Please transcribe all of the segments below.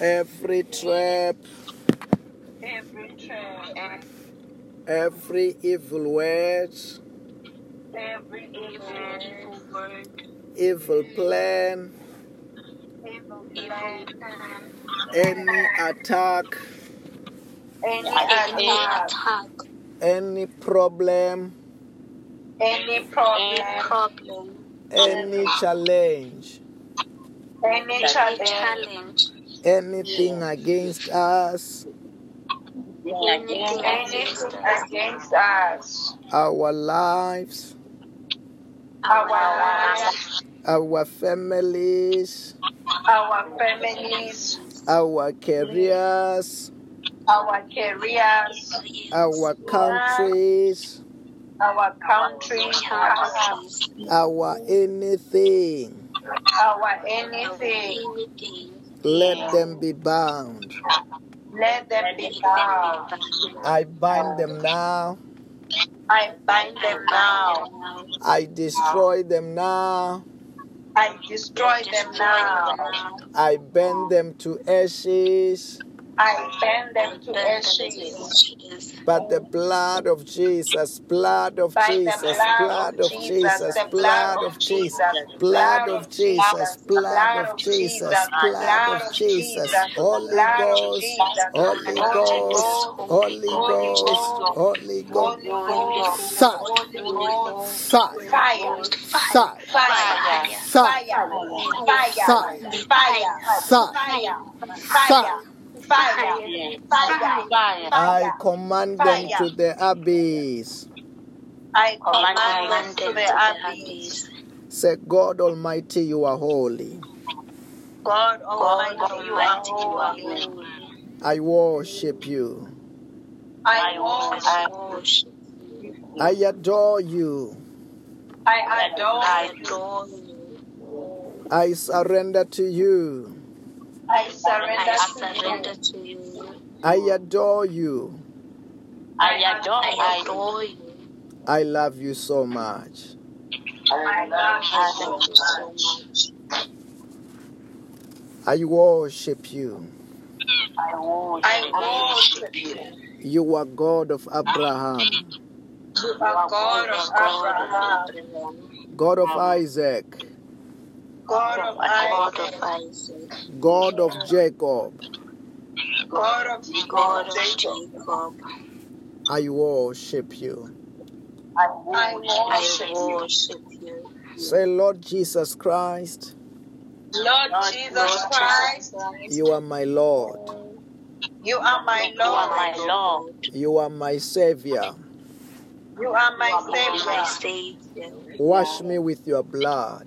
every trap, every trap, every evil word, every evil word, evil plan, evil plan, any attack, any any attack, attack, any problem, any any problem, problem, any challenge, any challenge, anything against us, anything against us, our lives, our our lives, our families, our families, our careers, our careers, our countries, our countries, our anything. our anything. Let them be bound. Let them be bound. I bind them now. I bind them now. I destroy them now. I destroy them now. I bend them to ashes. I bend them to ashes. But the blood of Jesus, blood of By Jesus, blood blood of of Jesus, Jesus, blood of Jesus, blood of Jesus, blood of Jesus, blood of Jesus, Holy Ghost, Holy Ghost, Holy Ghost, Holy Ghost, fire, fire, Fire, fire, fire, fire, fire, fire, fire, fire, fire, fire, fire, fire. I command them to the abyss. I Command command them to the the abyss. abyss. Say, God Almighty, you are holy. God God Almighty, you are Almighty, you are holy. holy. I worship you. I I worship, worship, I adore you. I adore I you. adore you. I surrender to you. I surrender, I surrender surrender to you. to you. I adore you. I adore I you. adore you. I love you so much. I love you so so much. much. I worship you. I worship you. You are God of Abraham, You are God of Abraham, God of Isaac, God of Isaac, God of Jacob. God of God of Jacob. Jacob. I worship you. I I worship you. worship you. Say, Lord Jesus Christ, Lord Jesus Lord Christ, Christ, you are my Lord. you are my you are my Lord. Lord. You are my Savior. You are my You are my Savior. Savior. Wash me with your blood.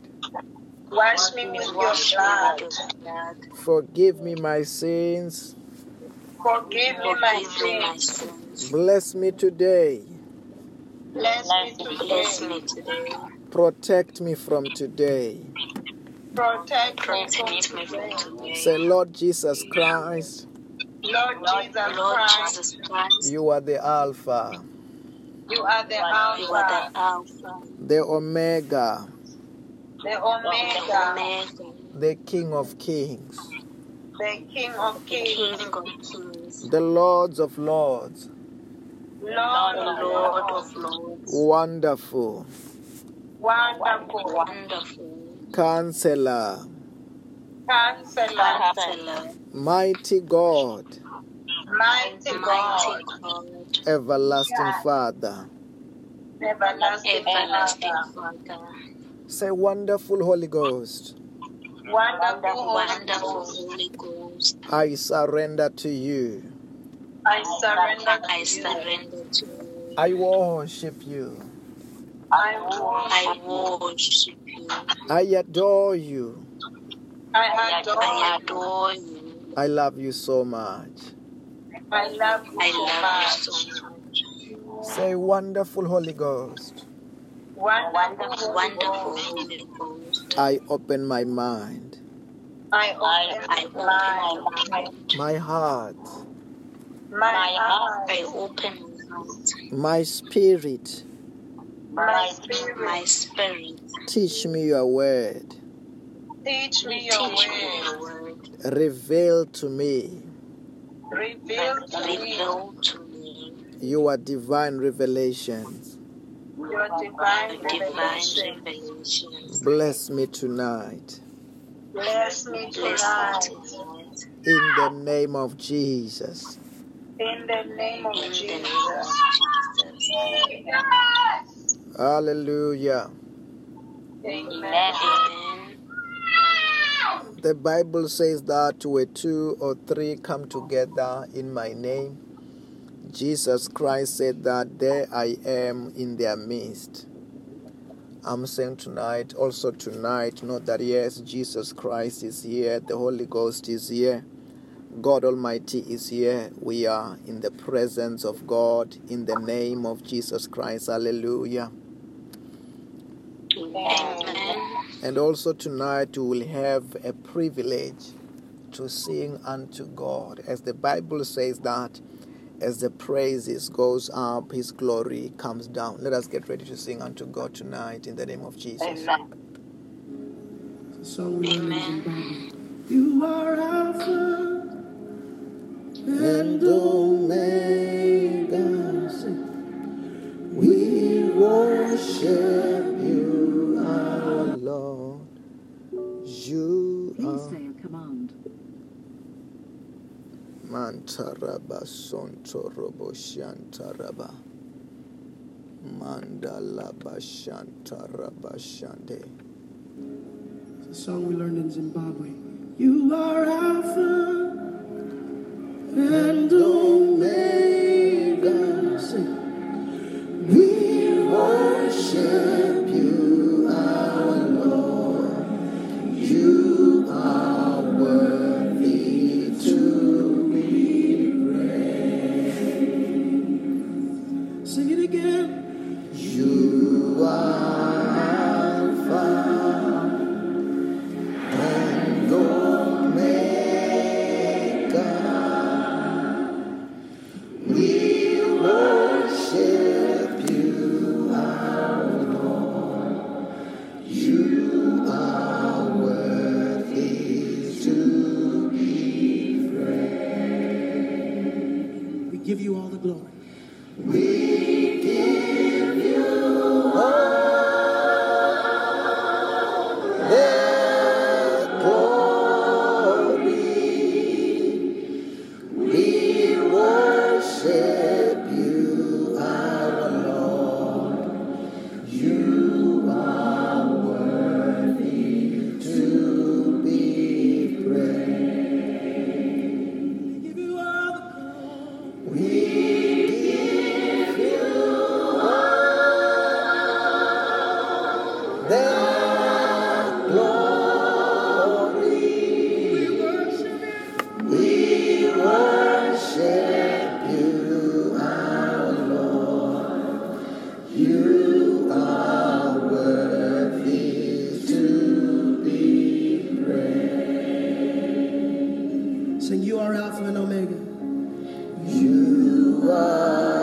Wash me with your blood. with your blood. Forgive me my sins. Forgive me my Forgive me my sins. sins. Bless me today. Bless me Bless today. me today. Protect me from today. Protect me from today. today. Say, Lord Jesus Christ, Lord Jesus Christ, you are the Alpha, you are the you are the Alpha, the Omega, the the Omega, Omega, the King of Kings, the King of the Kings, King of Kings, the Lords of Lords. Lord of Lord Lords, of Lords, Wonderful. Wonderful, Wonderful, Counselor. Counselor, Counselor, Mighty God. Mighty Mighty God, God, Everlasting Father. Everlasting Everlasting Father, Father, Say, Wonderful Holy Ghost. Wonderful, Wonderful Holy Holy Ghost, I surrender to you. I surrender I to you. surrender to you. I worship you. I I worship worship you. I adore you. I adore I you. adore you. I love you so much. I love you I love you so much. Say, Wonderful Holy Ghost. Wonderful, Wonderful Holy Holy Ghost. I open my mind, I open I open my my mind. my heart, my heart, I open my spirit. my spirit. My spirit. Teach me your word. Teach me your Teach me your word. Reveal to me Reveal to me Reveal to me your divine revelations. Your divine divine revelations. Bless me tonight. Bless me tonight. In the name of Jesus. In the name of In the name Jesus. Jesus. Hallelujah. Amen. The Bible says that where two or three come together in my name, Jesus Christ said that there I am in their midst. I'm saying tonight, also tonight, note that yes, Jesus Christ is here, the Holy Ghost is here, God Almighty is here. We are in the presence of God in the name of Jesus Christ. Hallelujah. Amen. And also tonight we will have a privilege to sing unto God. As the Bible says that as the praises goes up, his glory comes down. Let us get ready to sing unto God tonight in the name of Jesus. Amen. So we Amen. You are Alpha And Omega, we worship you, our Lord. You are say a command. Mantaraba Sontorobo Shantaraba Mandalaba Shantaraba Shante. It's a song we learned in Zimbabwe. You are Alpha and are Alpha and Omega. You are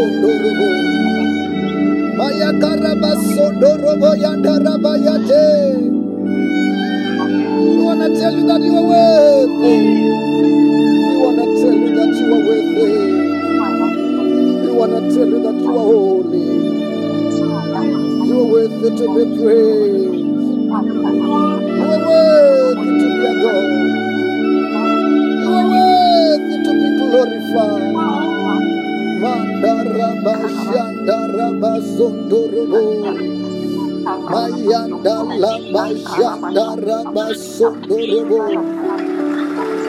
Mendere. Maya karaba sondorobo yandaraba yate. We wanna tell you that you are worthy. We wanna tell you that you are worthy. We wanna tell you that you are holy. You are worthy to be praised. You are worthy to be adored. You are worthy to be glorified. Mandaraba shandaraba sondorobo. Mayanda laba shandaraba sondorobo.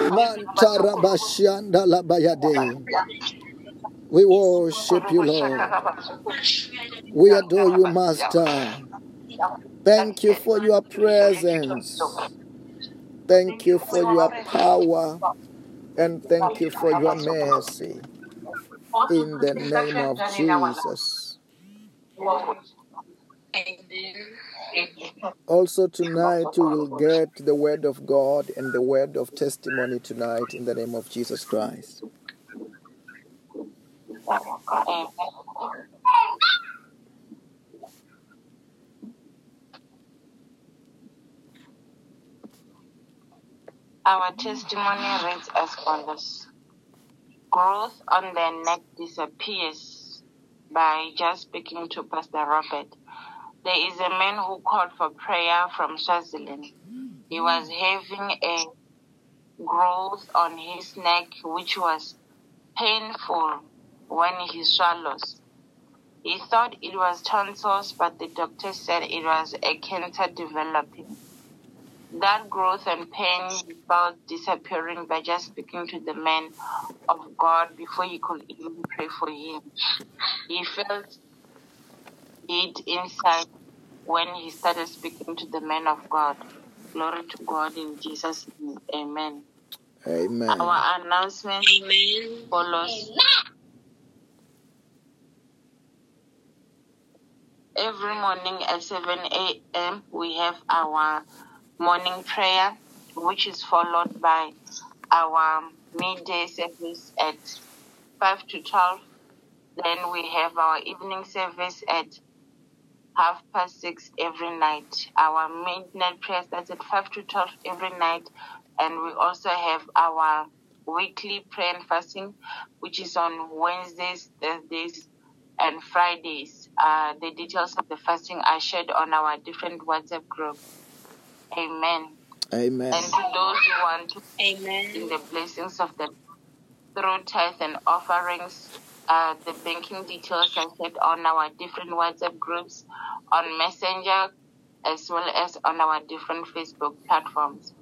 Mantaraba shanda laba yade. We worship you, Lord. We adore you, Master. Thank you for your presence. Thank you for your power. And thank you for your mercy. In the name of Jesus. Also, tonight you will get the word of God and the word of testimony tonight in the name of Jesus Christ. Our testimony reads as follows Growth on the neck disappears by just speaking to Pastor Robert. There is a man who called for prayer from Swaziland. He was having a growth on his neck which was painful when he swallows. He thought it was tonsils, but the doctor said it was a cancer developing. That growth and pain he felt disappearing by just speaking to the man of God before he could even pray for him. He felt it inside when he started speaking to the man of God. Glory to God in Jesus' name. Amen. Amen. Our announcement follows. Every morning at 7 a.m., we have our morning prayer, which is followed by our midday service at 5 to 12. Then we have our evening service at half past 6 every night. Our midnight prayer starts at 5 to 12 every night. And we also have our weekly prayer and fasting, which is on Wednesdays, Thursdays, and Fridays. Uh, the details of the fasting are shared on our different WhatsApp group. Amen. Amen. And to those who want to Amen. in the blessings of the through tithe and offerings, uh, the banking details are set on our different WhatsApp groups, on Messenger, as well as on our different Facebook platforms.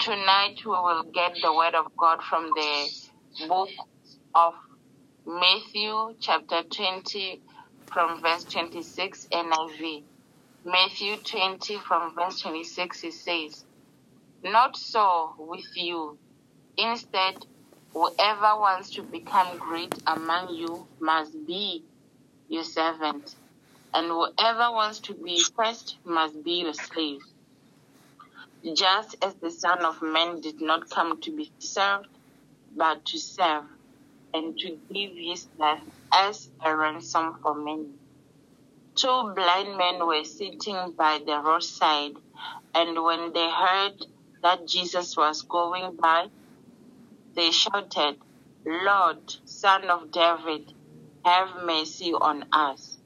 Tonight we will get the word of God from the book of Matthew, chapter 20, from verse 26 NIV. Matthew 20, from verse 26, it says, Not so with you. Instead, whoever wants to become great among you must be your servant, and whoever wants to be first must be your slave. Just as the Son of Man did not come to be served, but to serve, and to give his life as a ransom for many. Two blind men were sitting by the roadside, and when they heard that Jesus was going by, they shouted, Lord, Son of David, have mercy on us.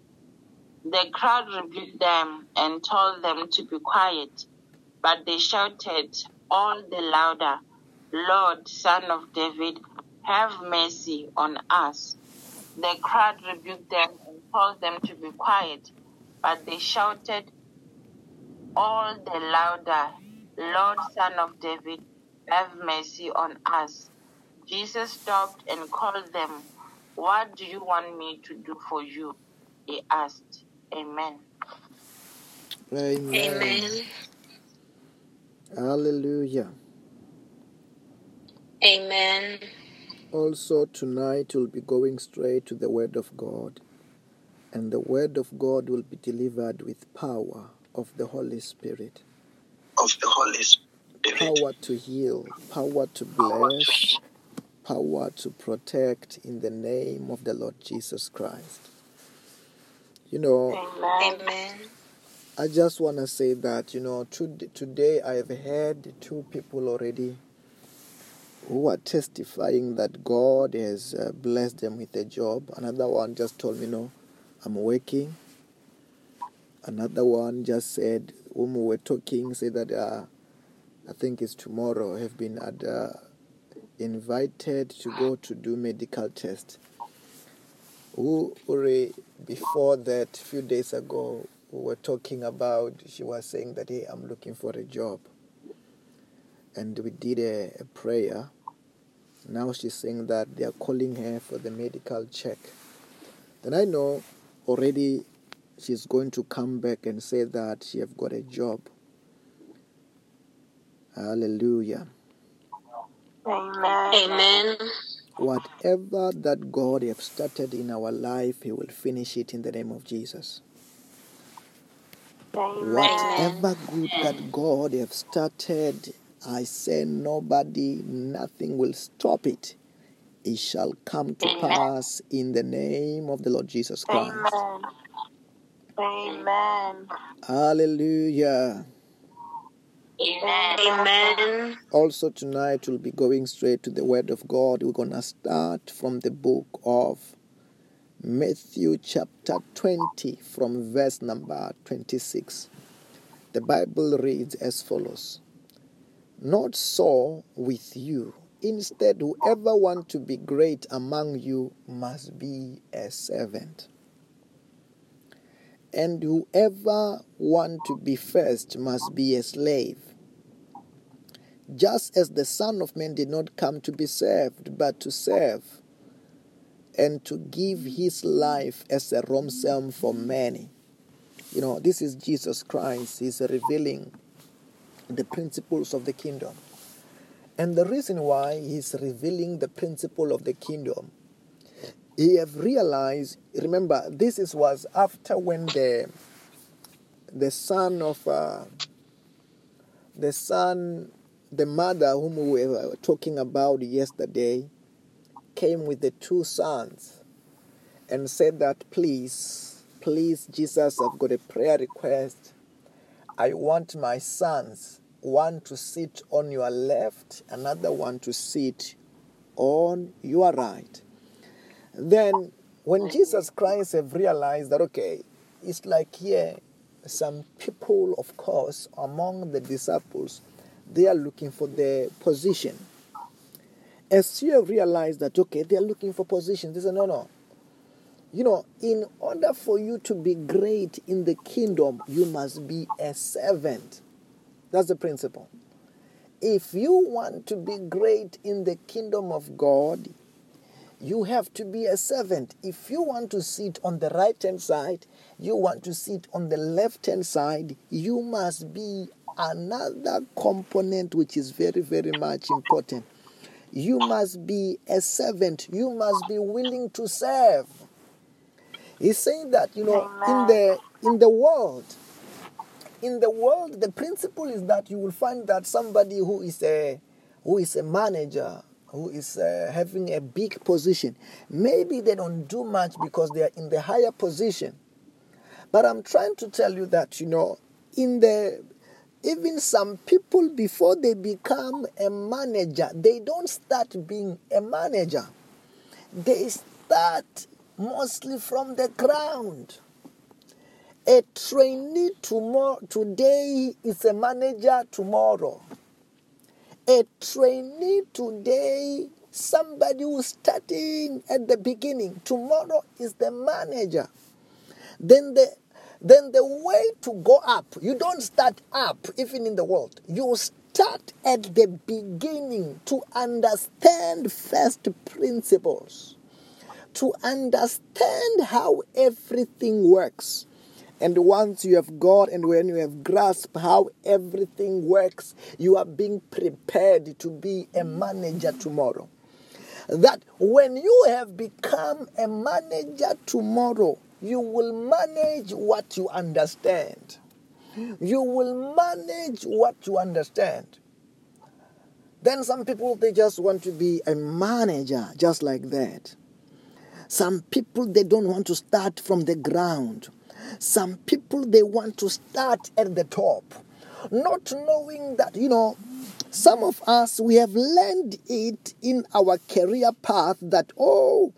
The crowd rebuked them and told them to be quiet, but they shouted all the louder, Lord, Son of David, have mercy on us. The crowd rebuked them and told them to be quiet, but they shouted all the louder, Lord, Son of David, have mercy on us. Jesus stopped and called them. What do you want me to do for you? He asked. Amen. Amen. Amen. Hallelujah. Amen. Also, tonight we'll be going straight to the Word of God, and the Word of God will be delivered with power of the Holy Spirit. of the Holy Spirit. Power to heal, power to bless, power to protect in the name of the Lord Jesus Christ. You know, Amen. Amen. I just want to say that, you know, to, today I have heard two people already who are testifying that God has uh, blessed them with a job. Another one just told me, no, I'm working. Another one just said, when we were talking, said that uh, I think it's tomorrow, have been at, uh, invited to go to do medical test. Who already before that, a few days ago, we were talking about, she was saying that, hey, I'm looking for a job. And we did a, a prayer. Now she's saying that they are calling her for the medical check. Then I know already she's going to come back and say that she have got a job. Hallelujah. Amen. Amen. Whatever that God have started in our life, He will finish it in the name of Jesus. Amen. Whatever good that God have started, I say nobody, nothing will stop it. It shall come to Amen. pass in the name of the Lord Jesus Christ. Amen. Amen. Hallelujah. Amen. Amen. Also, tonight we'll be going straight to the Word of God. We're going to start from the book of Matthew, chapter 20, from verse number 26. The Bible reads as follows Not so with you. Instead, whoever wants to be great among you must be a servant. And whoever want to be first must be a slave just as the Son of Man did not come to be served, but to serve, and to give his life as a ransom for many. You know, this is Jesus Christ. He's revealing the principles of the kingdom. And the reason why he's revealing the principle of the kingdom, he have realized, remember, this is was after when the the son of uh, the son the mother whom we were talking about yesterday came with the two sons and said that, please, please, Jesus, I've got a prayer request. I want my sons, one to sit on your left, another one to sit on your right. Then, when Jesus Christ have realized that, okay, it's like here, some people, of course, among the disciples, they are looking for the position. As you have realized that, okay, they are looking for position, they say, no, no. You know, in order for you to be great in the kingdom, you must be a servant. That's the principle. If you want to be great in the kingdom of God, you have to be a servant. If you want to sit on the right hand side, you want to sit on the left hand side, you must be another component which is very, very much important. You must be a servant, you must be willing to serve. He's saying that, you know, in the in the world, in the world, the principle is that you will find that somebody who is a who is a manager, who is uh, having a big position, maybe they don't do much because they are in the higher position. But I'm trying to tell you that you know, in the even some people before they become a manager, they don't start being a manager. They start mostly from the ground. A trainee tomorrow today is a manager tomorrow. A trainee today, somebody who's starting at the beginning, tomorrow is the manager. Then the then the way to go up, you don't start up even in the world. You start at the beginning to understand first principles, to understand how everything works. And once you have got and when you have grasped how everything works, you are being prepared to be a manager tomorrow. That when you have become a manager tomorrow, you will manage what you understand. You will manage what you understand. Then some people they just want to be a manager just like that. Some people they don't want to start from the ground. Some people they want to start at the top. Not knowing that, you know, some of us we have learned it in our career path that oh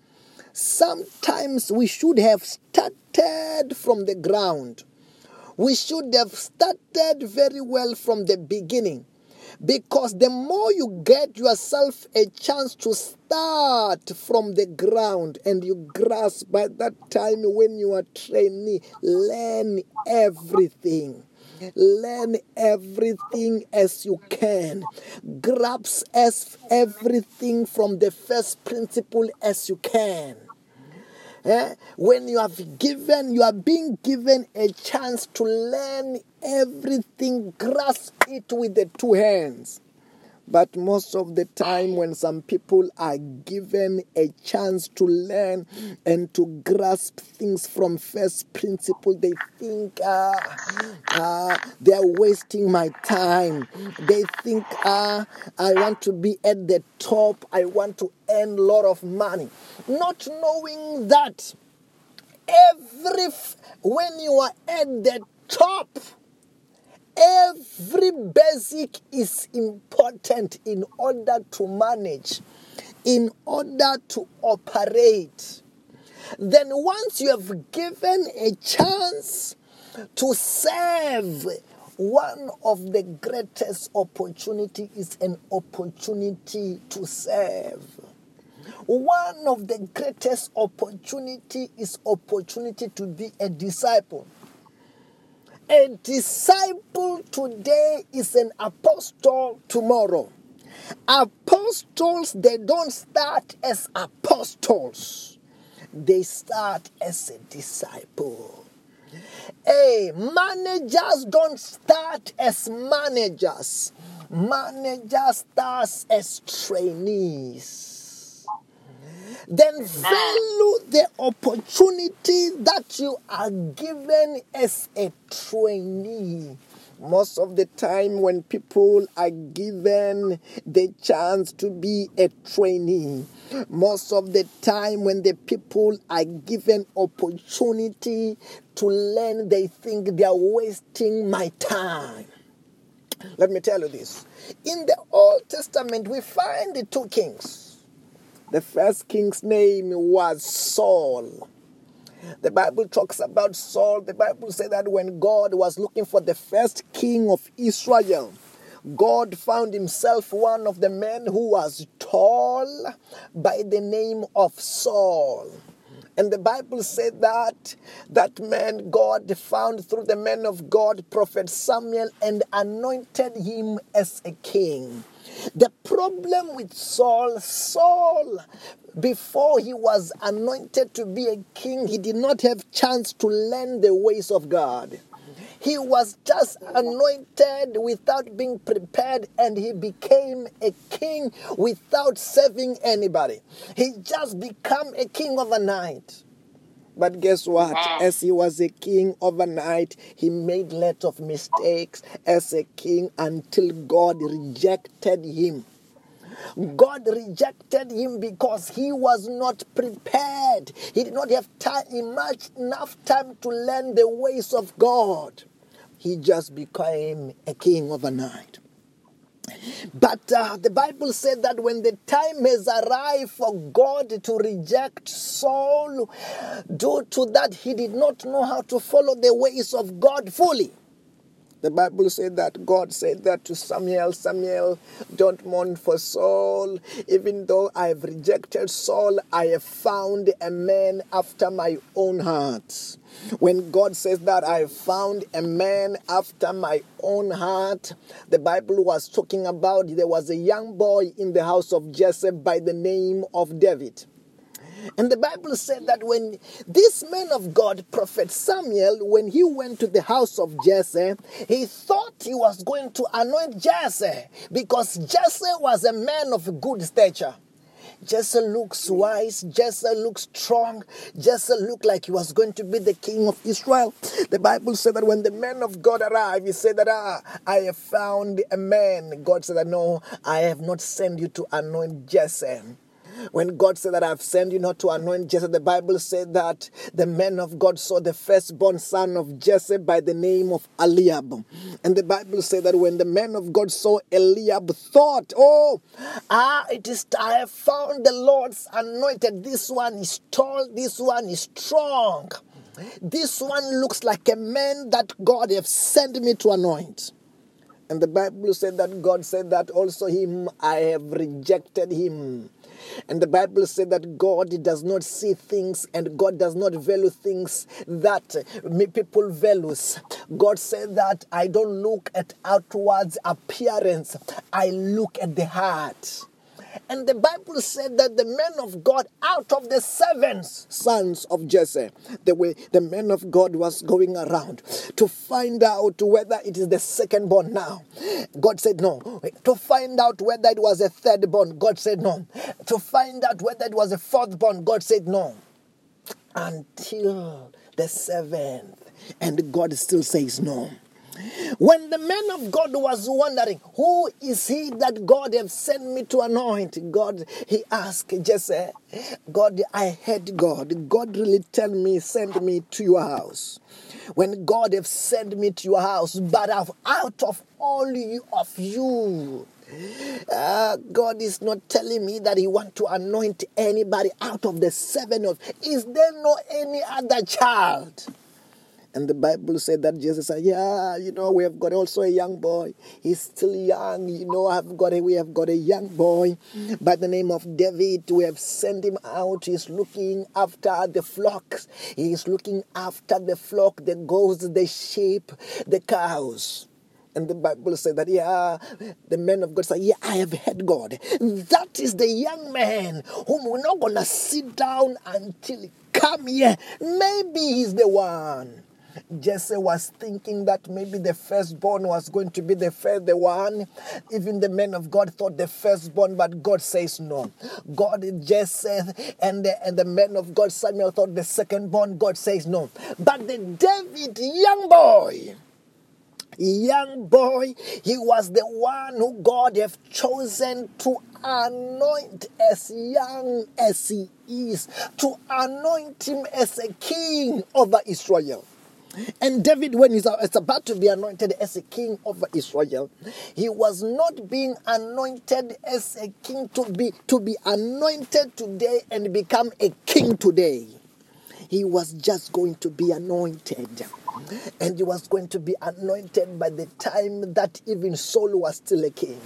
sometimes we should have started from the ground. We should have started very well from the beginning. Because the more you get yourself a chance to start from the ground and you grasp by that time when you are trainee, learn everything. Learn everything as you can. Grasp as everything from the first principle as you can. Eh? When you have given, you are being given a chance to learn everything, grasp it with the two hands. But most of the time, when some people are given a chance to learn and to grasp things from first principle, they think uh, uh, they are wasting my time. They think uh, I want to be at the top, I want to earn a lot of money. Not knowing that every f- when you are at the top, Every basic is important in order to manage, in order to operate. Then, once you have given a chance to serve, one of the greatest opportunity is an opportunity to serve. One of the greatest opportunity is opportunity to be a disciple. A disciple today is an apostle tomorrow. Apostles, they don't start as apostles, they start as a disciple. Hey, managers don't start as managers, managers start as trainees then ah. value the opportunity that you are given as a trainee. Most of the time, when people are given the chance to be a trainee, most of the time, when the people are given opportunity to learn, they think they are wasting my time. Let me tell you this. In the Old Testament, we find the two kings. The first king's name was Saul. The Bible talks about Saul. The Bible said that when God was looking for the first king of Israel, God found himself one of the men who was tall by the name of Saul. And the Bible said that that man God found through the man of God, Prophet Samuel, and anointed him as a king. The problem with Saul, Saul, before he was anointed to be a king, he did not have chance to learn the ways of God. He was just anointed without being prepared, and he became a king without serving anybody. He just became a king overnight. But guess what? As he was a king overnight, he made lots of mistakes as a king until God rejected him. God rejected him because he was not prepared. He did not have time, much enough time to learn the ways of God. He just became a king overnight. But uh, the Bible said that when the time has arrived for God to reject Saul, due to that he did not know how to follow the ways of God fully. The Bible said that God said that to Samuel Samuel, don't mourn for Saul. Even though I have rejected Saul, I have found a man after my own heart. When God says that I have found a man after my own heart, the Bible was talking about there was a young boy in the house of Jesse by the name of David. And the Bible said that when this man of God, Prophet Samuel, when he went to the house of Jesse, he thought he was going to anoint Jesse because Jesse was a man of good stature. Jesse looks wise. Jesse looks strong. Jesse looked like he was going to be the king of Israel. The Bible said that when the man of God arrived, he said that, ah, I have found a man. God said that, no, I have not sent you to anoint Jesse. When God said that I've sent you not to anoint Jesse, the Bible said that the men of God saw the firstborn son of Jesse by the name of Eliab. And the Bible said that when the men of God saw Eliab, thought, Oh, ah, it is I have found the Lord's anointed. This one is tall, this one is strong. This one looks like a man that God have sent me to anoint. And the Bible said that God said that also him I have rejected him. And the Bible said that God does not see things and God does not value things that people values. God said that I don't look at outwards appearance, I look at the heart. And the Bible said that the men of God, out of the seven sons of Jesse, the way the men of God was going around to find out whether it is the second born now. God said no. To find out whether it was a third born, God said no. To find out whether it was a fourth born, God said no. Until the seventh. And God still says no. When the man of God was wondering, who is he that God have sent me to anoint? God, he asked Jesse, God, I heard God. God really tell me, send me to your house. When God have sent me to your house, but out of all of you, uh, God is not telling me that He want to anoint anybody out of the seven of. Is there no any other child? And the Bible said that Jesse said, Yeah, you know, we have got also a young boy. He's still young. You know, I've got a, we have got a young boy by the name of David. We have sent him out. He's looking after the flocks. He's looking after the flock, the goats, the sheep, the cows. And the Bible said that, yeah, the man of God said, yeah, I have heard God. That is the young man whom we're not going to sit down until he come here. Maybe he's the one. Jesse was thinking that maybe the firstborn was going to be the first the one. Even the men of God thought the firstborn, but God says no. God Jesse and the, and the men of God Samuel thought the secondborn. God says no. But the David young boy young boy, he was the one who God have chosen to anoint as young as he is, to anoint him as a king over Israel. And David, when he's about to be anointed as a king over Israel, he was not being anointed as a king to be to be anointed today and become a king today. He was just going to be anointed. And he was going to be anointed by the time that even Saul was still a king.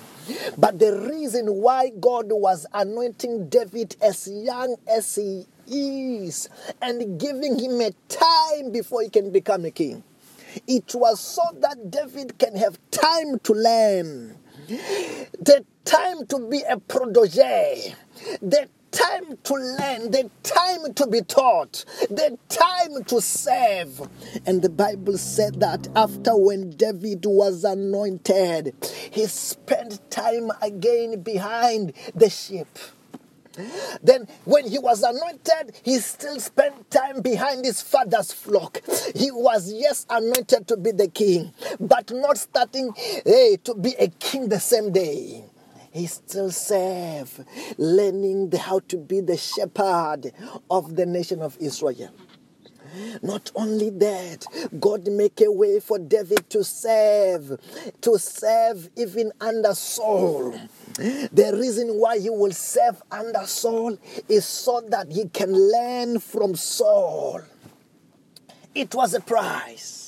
But the reason why God was anointing David as young as he is and giving him a time before he can become a king. It was so that David can have time to learn, the time to be a protege, the time to learn, the time to be taught, the time to serve. And the Bible said that after when David was anointed, he spent time again behind the sheep. Then, when he was anointed, he still spent time behind his father's flock. He was, yes, anointed to be the king, but not starting hey, to be a king the same day. He still served, learning the, how to be the shepherd of the nation of Israel. Not only that, God make a way for David to serve, to serve even under Saul. The reason why he will serve under Saul is so that he can learn from Saul. It was a price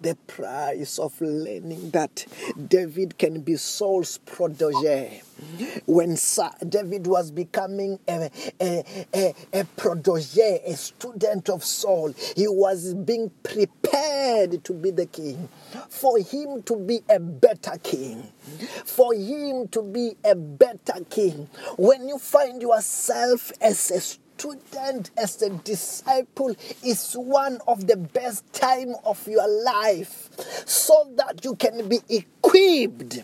the price of learning that David can be Saul's protege. When David was becoming a, a, a, a protege, a student of Saul, he was being prepared to be the king. For him to be a better king. For him to be a better king. When you find yourself as a student as a disciple is one of the best time of your life so that you can be equipped.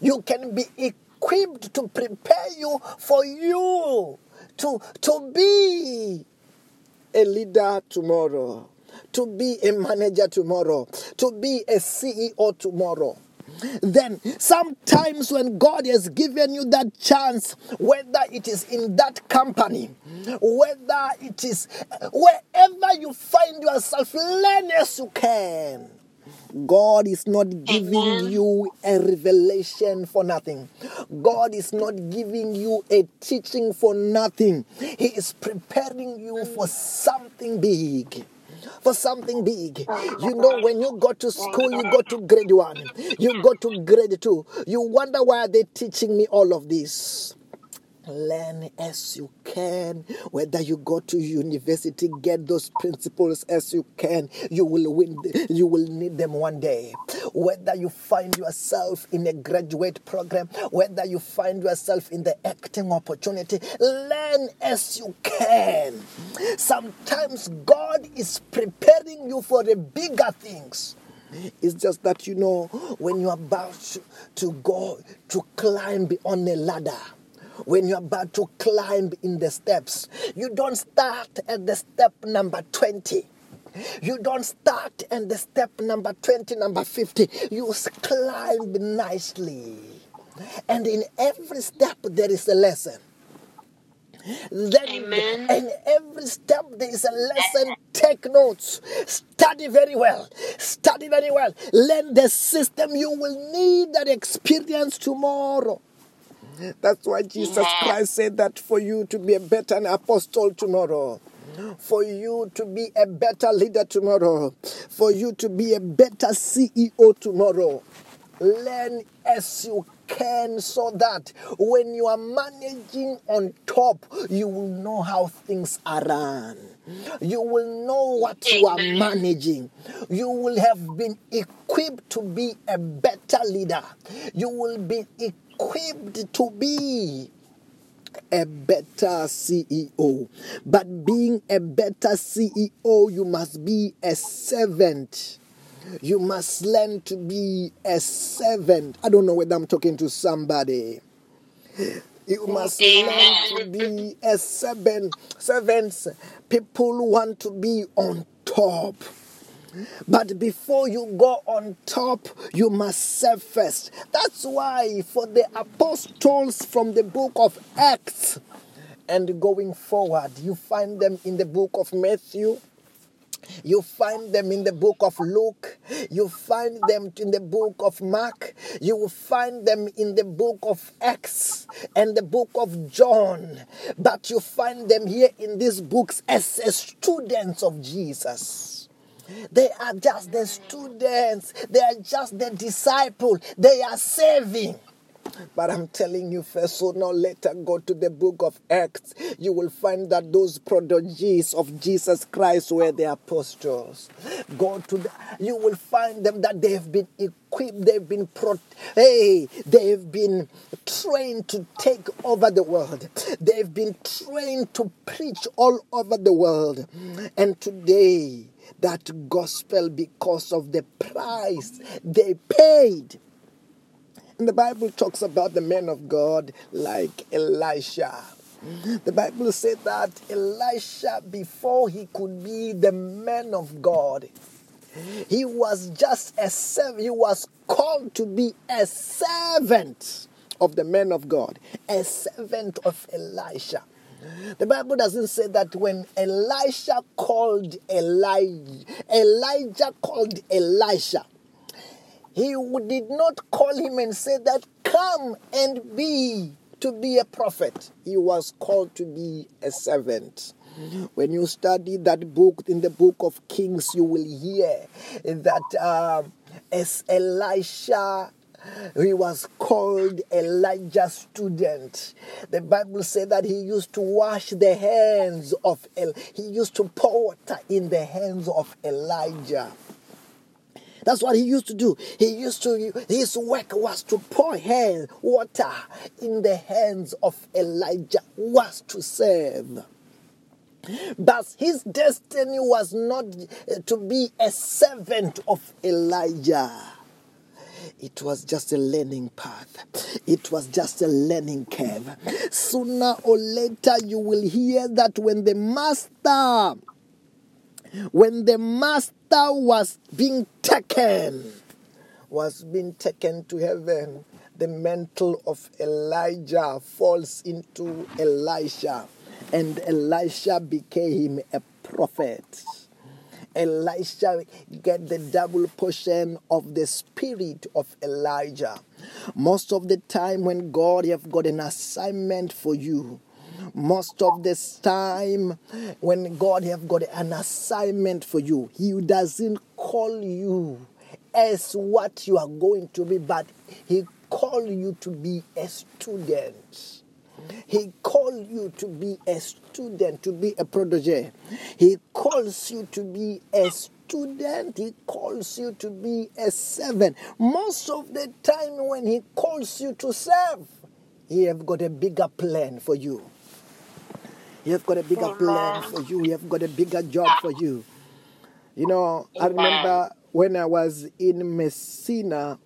You can be equipped to prepare you for you to to be a leader tomorrow to be a manager tomorrow to be a CEO tomorrow then sometimes when God has given you that chance, whether it is in that company, whether it is wherever you find yourself, learn as you can. God is not giving Amen. you a revelation for nothing. God is not giving you a teaching for nothing. He is preparing you for something big for something big. You know, when you go to school, you go to grade one, you go to grade two, you wonder why are they teaching me all of this? Learn as you can. Whether you go to university, get those principles as you can. You will win. You will need them one day. Whether you find yourself in a graduate program, whether you find yourself in the acting opportunity, learn as you can. Sometimes God is preparing you for the bigger things. It's just that you know when you're about to, to go to climb on a ladder when you're about to climb in the steps. You don't start at the step number 20. You don't start at the step number 20, number 50. You climb nicely. And in every step, there is a lesson. Then, Amen. in every step, there is a lesson. Take notes. Study very well. Study very well. Learn the system. You will need that experience tomorrow. That's why Jesus Christ said that for you to be a better apostle tomorrow, for you to be a better leader tomorrow, for you to be a better CEO tomorrow, learn as you can so that when you are managing on top, you will know how things are run. You will know what you are managing. You will have been equipped to be a better leader. You will be equipped equipped to be a better CEO. But being a better CEO, you must be a servant. You must learn to be a servant. I don't know whether I'm talking to somebody. You must learn to be a servant. Servants, people want to be on top. But before you go on top, you must serve first. That's why, for the apostles from the book of Acts and going forward, you find them in the book of Matthew, you find them in the book of Luke. You find them in the book of Mark. You will find them in the book of Acts and the book of John. But you find them here in these books as, as students of Jesus. They are just the students. They are just the disciple. They are saving. But I'm telling you first, so now later go to the book of Acts. You will find that those prodigies of Jesus Christ were the apostles. Go to the, you will find them that they have been equipped, they've been pro, hey, they've been trained to take over the world. They've been trained to preach all over the world. And today, that gospel, because of the price they paid, and the Bible talks about the men of God like Elisha. The Bible said that Elisha, before he could be the man of God, he was just a servant. He was called to be a servant of the man of God, a servant of Elisha. The Bible doesn't say that when Elisha called Elijah, Elijah called Elisha. He did not call him and say that, come and be to be a prophet. He was called to be a servant. When you study that book in the book of Kings, you will hear that uh, as Elisha he was called Elijah's student. The Bible said that he used to wash the hands of El. He used to pour water in the hands of Elijah. That's what he used to do. He used to, his work was to pour hand, water in the hands of Elijah, was to serve. But his destiny was not to be a servant of Elijah. It was just a learning path. It was just a learning curve. Sooner or later, you will hear that when the master when the master was being taken, was being taken to heaven, the mantle of Elijah falls into Elisha, and Elisha became a prophet. Elisha get the double portion of the spirit of Elijah. Most of the time when God have got an assignment for you, most of this time when God have got an assignment for you, He doesn't call you as what you are going to be, but He call you to be a student. He calls you to be a student, to be a protege. He calls you to be a student. He calls you to be a servant. Most of the time, when He calls you to serve, He have got a bigger plan for you. He have got a bigger Amen. plan for you. He have got a bigger job for you. You know, I remember when I was in Messina,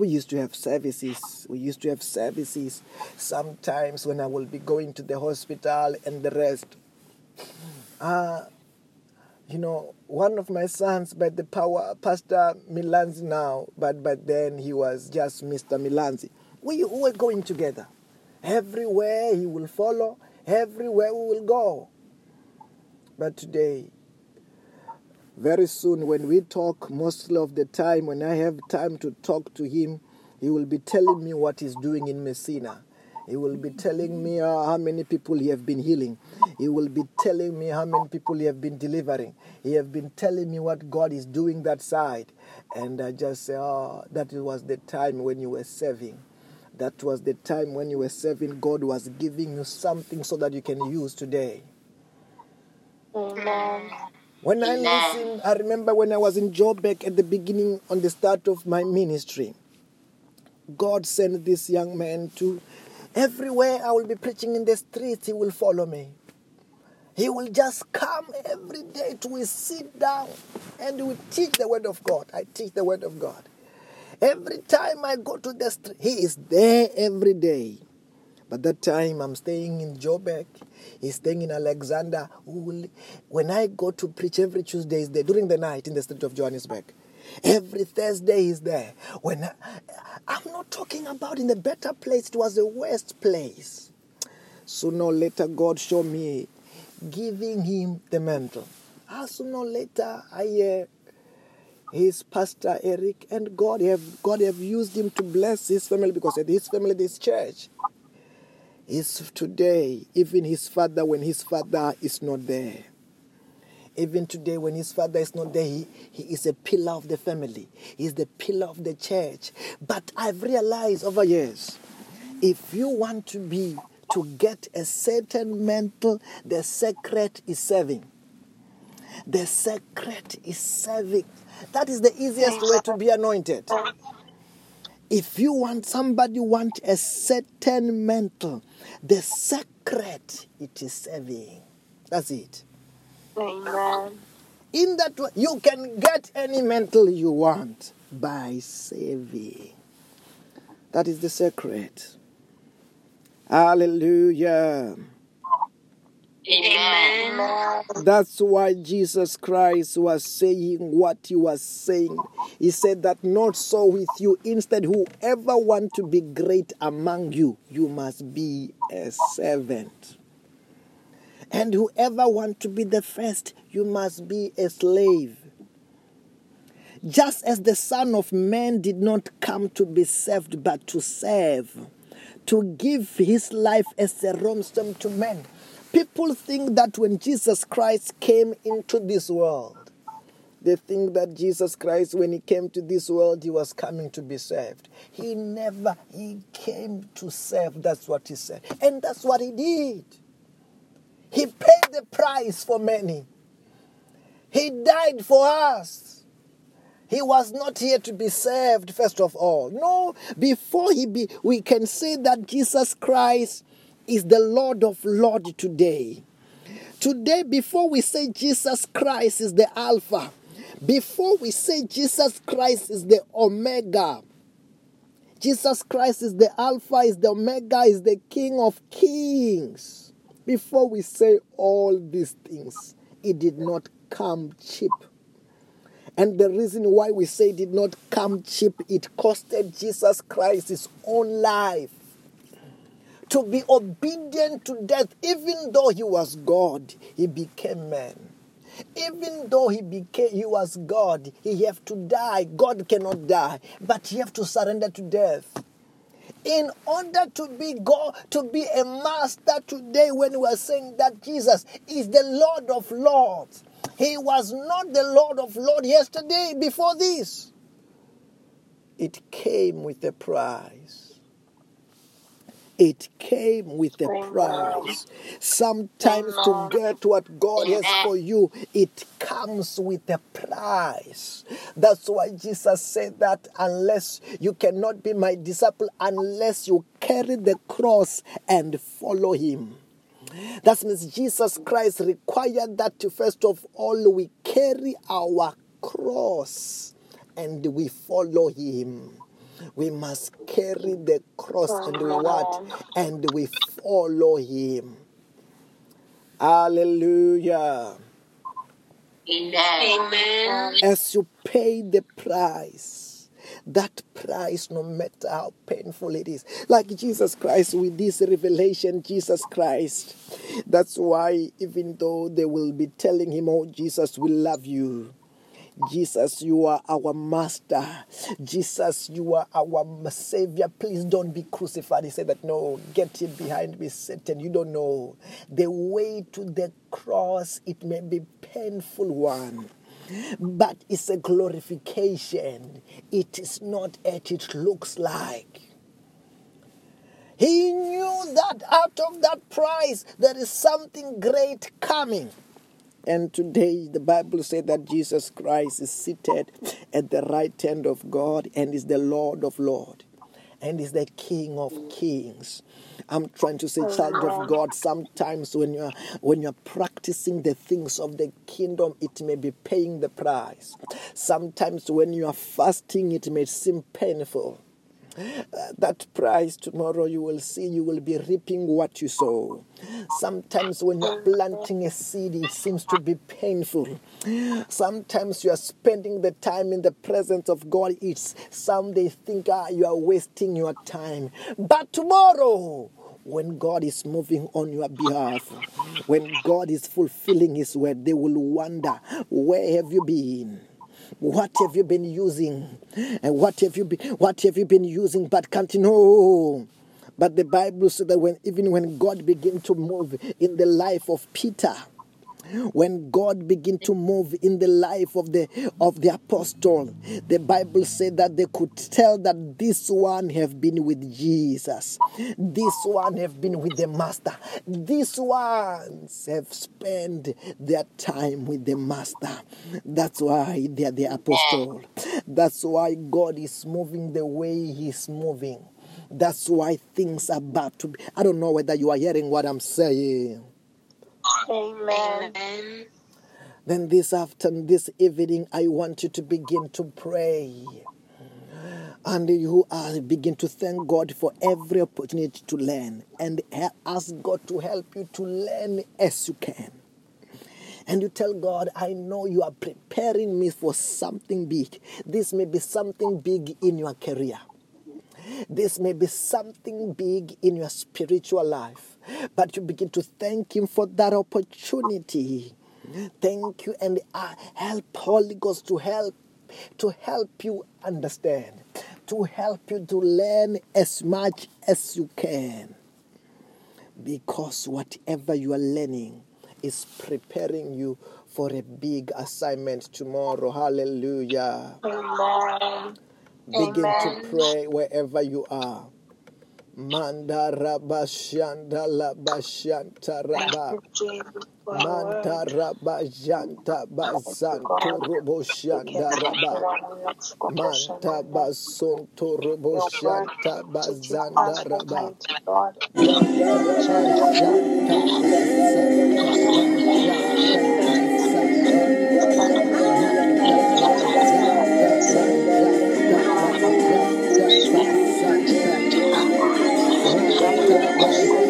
we used to have services. We used to have services sometimes when I will be going to the hospital and the rest. Uh, you know, one of my sons, by the power, Pastor Milanzi now, but but then he was just Mr. Milanzi. We were going together. Everywhere he will follow, everywhere we will go. But today, very soon, when we talk, most of the time, when I have time to talk to him, he will be telling me what he's doing in Messina. He will be telling me uh, how many people he have been healing. He will be telling me how many people he have been delivering. He have been telling me what God is doing that side. And I just say, oh, that was the time when you were serving. That was the time when you were serving. God was giving you something so that you can use today. Amen. When I listen, I remember when I was in Joburg at the beginning, on the start of my ministry, God sent this young man to everywhere I will be preaching in the streets, he will follow me. He will just come every day to sit down and we teach the word of God. I teach the word of God. Every time I go to the street, he is there every day. But that time I'm staying in Joburg. He's staying in Alexandra. When I go to preach every Tuesday, is there during the night in the state of Johannesburg. Every Thursday is there. When I, I'm not talking about in a better place, it was the worst place. Sooner or later, God showed me giving him the mantle. Ah, sooner or later, I hear his pastor Eric, and God have God have used him to bless his family because at his family, this church is today, even his father when his father is not there. Even today, when his father is not there, he, he is a pillar of the family. He is the pillar of the church. But I've realized over years, if you want to be, to get a certain mantle, the secret is serving. The secret is serving. That is the easiest way to be anointed. If you want somebody want a certain mantle, the secret it is serving. That's it. Amen. In that way, you can get any mantle you want by saving. That is the secret. Hallelujah. Amen. That's why Jesus Christ was saying what he was saying. He said that not so with you. Instead, whoever want to be great among you, you must be a servant. And whoever want to be the first, you must be a slave. Just as the Son of Man did not come to be served, but to serve, to give his life as a ransom to men. People think that when Jesus Christ came into this world, they think that Jesus Christ, when he came to this world, he was coming to be served. He never, he came to serve. That's what he said. And that's what he did. He paid the price for many. He died for us. He was not here to be served, first of all. No, before he be, we can say that Jesus Christ is the Lord of Lord today. Today, before we say Jesus Christ is the Alpha, before we say Jesus Christ is the Omega, Jesus Christ is the Alpha, is the Omega, is the King of Kings. Before we say all these things, it did not come cheap. And the reason why we say it did not come cheap, it costed Jesus Christ his own life to be obedient to death, even though he was God, he became man. Even though he became he was God, he have to die. God cannot die, but he have to surrender to death. In order to be God, to be a master today, when we are saying that Jesus is the Lord of Lords, he was not the Lord of Lords yesterday before this. It came with a price. It came with a price. Sometimes to get what God has for you, it comes with a price. That's why Jesus said that unless you cannot be my disciple, unless you carry the cross and follow him. That means Jesus Christ required that to first of all we carry our cross and we follow him we must carry the cross and we what? And we follow him. Hallelujah. Amen. As you pay the price, that price, no matter how painful it is, like Jesus Christ with this revelation, Jesus Christ. That's why, even though they will be telling him, Oh, Jesus, we love you. Jesus, you are our master. Jesus, you are our savior. Please don't be crucified. He said that, no, get it behind me, Satan. You don't know. The way to the cross, it may be painful one. But it's a glorification. It is not as it looks like. He knew that out of that price, there is something great coming. And today, the Bible said that Jesus Christ is seated at the right hand of God and is the Lord of Lords and is the King of Kings. I'm trying to say, child of God, sometimes when you're when you're practicing the things of the kingdom, it may be paying the price. Sometimes when you are fasting, it may seem painful. That price tomorrow you will see you will be reaping what you sow. Sometimes when you're planting a seed, it seems to be painful. Sometimes you are spending the time in the presence of God. It's some they think ah, you are wasting your time. But tomorrow, when God is moving on your behalf, when God is fulfilling His word, they will wonder, Where have you been? What have you been using? And what have you been what have you been using but can't know? But the Bible said that when even when God began to move in the life of Peter, when God began to move in the life of the of the apostle, the Bible said that they could tell that this one have been with Jesus, this one have been with the Master, these ones have spent their time with the Master. That's why they are the apostle. That's why God is moving the way He's moving. That's why things are about to be. I don't know whether you are hearing what I'm saying. Amen. Then this afternoon, this evening, I want you to begin to pray. And you are begin to thank God for every opportunity to learn and ask God to help you to learn as you can. And you tell God, I know you are preparing me for something big. This may be something big in your career. This may be something big in your spiritual life, but you begin to thank Him for that opportunity. Thank you and uh, help Holy Ghost to help to help you understand, to help you to learn as much as you can. Because whatever you are learning is preparing you for a big assignment tomorrow. Hallelujah. Amen. Begin to pray wherever you are. Manda raba shanda laba shanta Thank raba. you, Jesus, for your Manta raba janta basanto robo shanda raba. on next quotation, Manta basonto robo shanta bazanda raba. Almighty God. Manta basanta bashanta Manta bashanta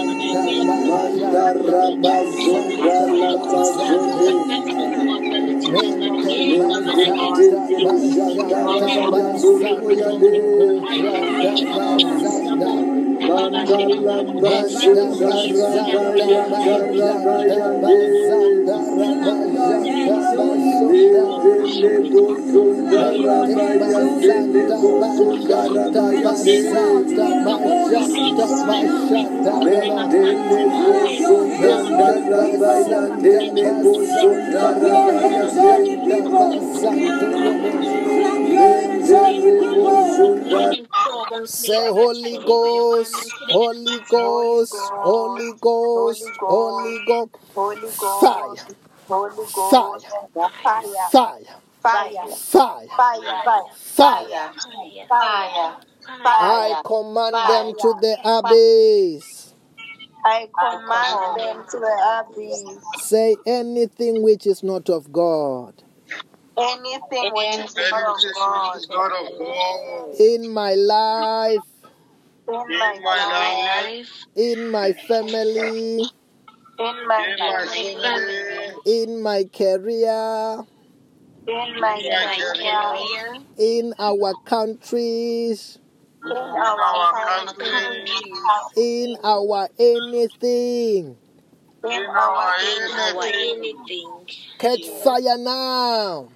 bashanta bazanta bashanta bazanta Say Holy Ghost, Holy Ghost, Holy Ghost, Holy Ghost, fire, fire, fire, fire, fire, fire, fire, fire. fire, I command them to the abyss. I command them to the abyss. Say anything which is not of God Anything which is not of God not of God. in my life, in my life, in my family, in my In my family, family, in my career, in my career, in our countries, in our country, in our anything. in in our our anything. anything. Catch fire now.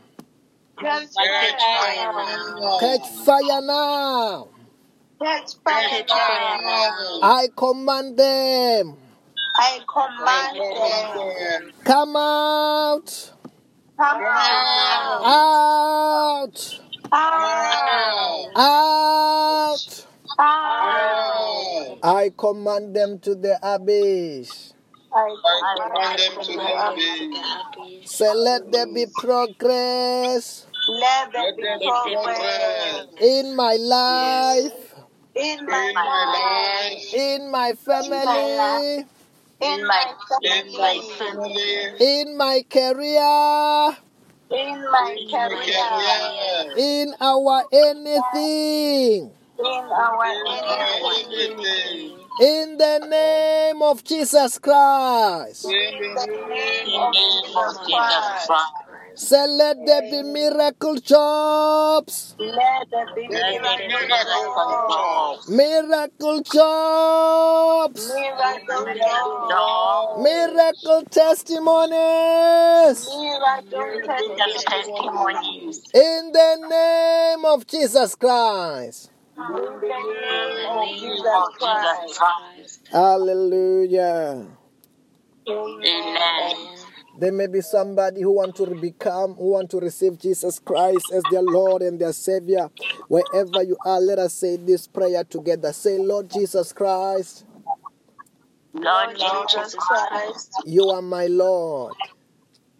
Catch fire now. Catch fire now. Catch Catch fire. fire. Catch fire now. Catch fire. now. I command them. I command them. Come out. Come out. Out. Out. Out. Out. I command them to the abyss. I command command them them to to the the abyss. Say, let there be progress Let there be progress progress in my life, in my in my life, life, in my family, in my in my family, family, in my career, in my career, career, in our anything. in our in our anything. Anything. In the name of Jesus Christ. In the name of Jesus Christ. Say, let there be miracle jobs. Let there be miracle miracle jobs. Miracle jobs. Miracle jobs. Miracle testimonies. Miracle testimonies. In the name of Jesus Christ. In the name of Jesus Christ. Hallelujah. Amen. There may be somebody who want to become, who want to receive Jesus Christ as their Lord and their Savior. Wherever you are, let us say this prayer together. Say, Lord Jesus Christ, Lord Jesus Christ, you are my Lord.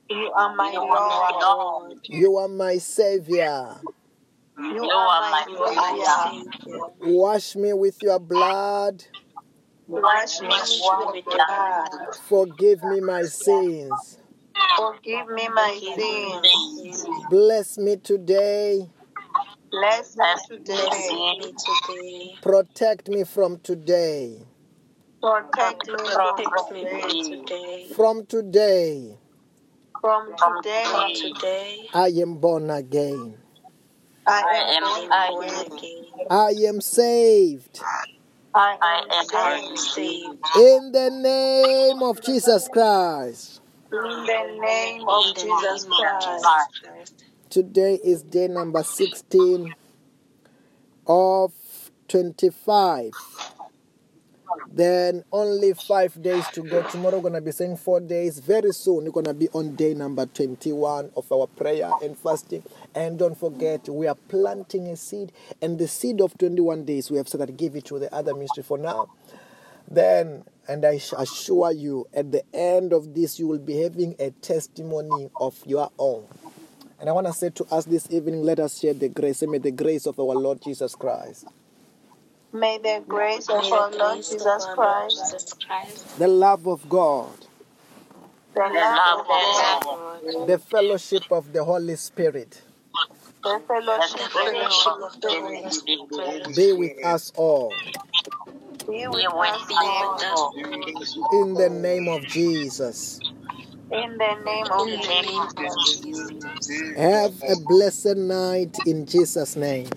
you are my Lord. You are my Savior. You are my Savior. Wash me with your blood. Wash me with your blood. Forgive me my sins. Forgive me my sins. Bless me today. Bless me today. Protect me from today. Protect me from today. From today, From today, I am born again. I am born again. I am saved. I am saved. In the name of Jesus Christ. In the name of Jesus Christ. Today is day number 16 of 25. Then only five days to go. Tomorrow, we're going to be saying four days. Very soon, we're going to be on day number 21 of our prayer and fasting. And don't forget, we are planting a seed. And the seed of 21 days, we have said that give it to the other ministry for now. Then, and I assure you, at the end of this, you will be having a testimony of your own. And I want to say to us this evening, let us share the grace. Say, may the grace of our Lord Jesus Christ, May the grace of our Lord Jesus Christ, the love of God, the love of God, the fellowship of the Holy Spirit the fellowship of the Spirit be with us all. be with us now. In the name of Jesus. In the name of Jesus. Have a blessed night in Jesus' name.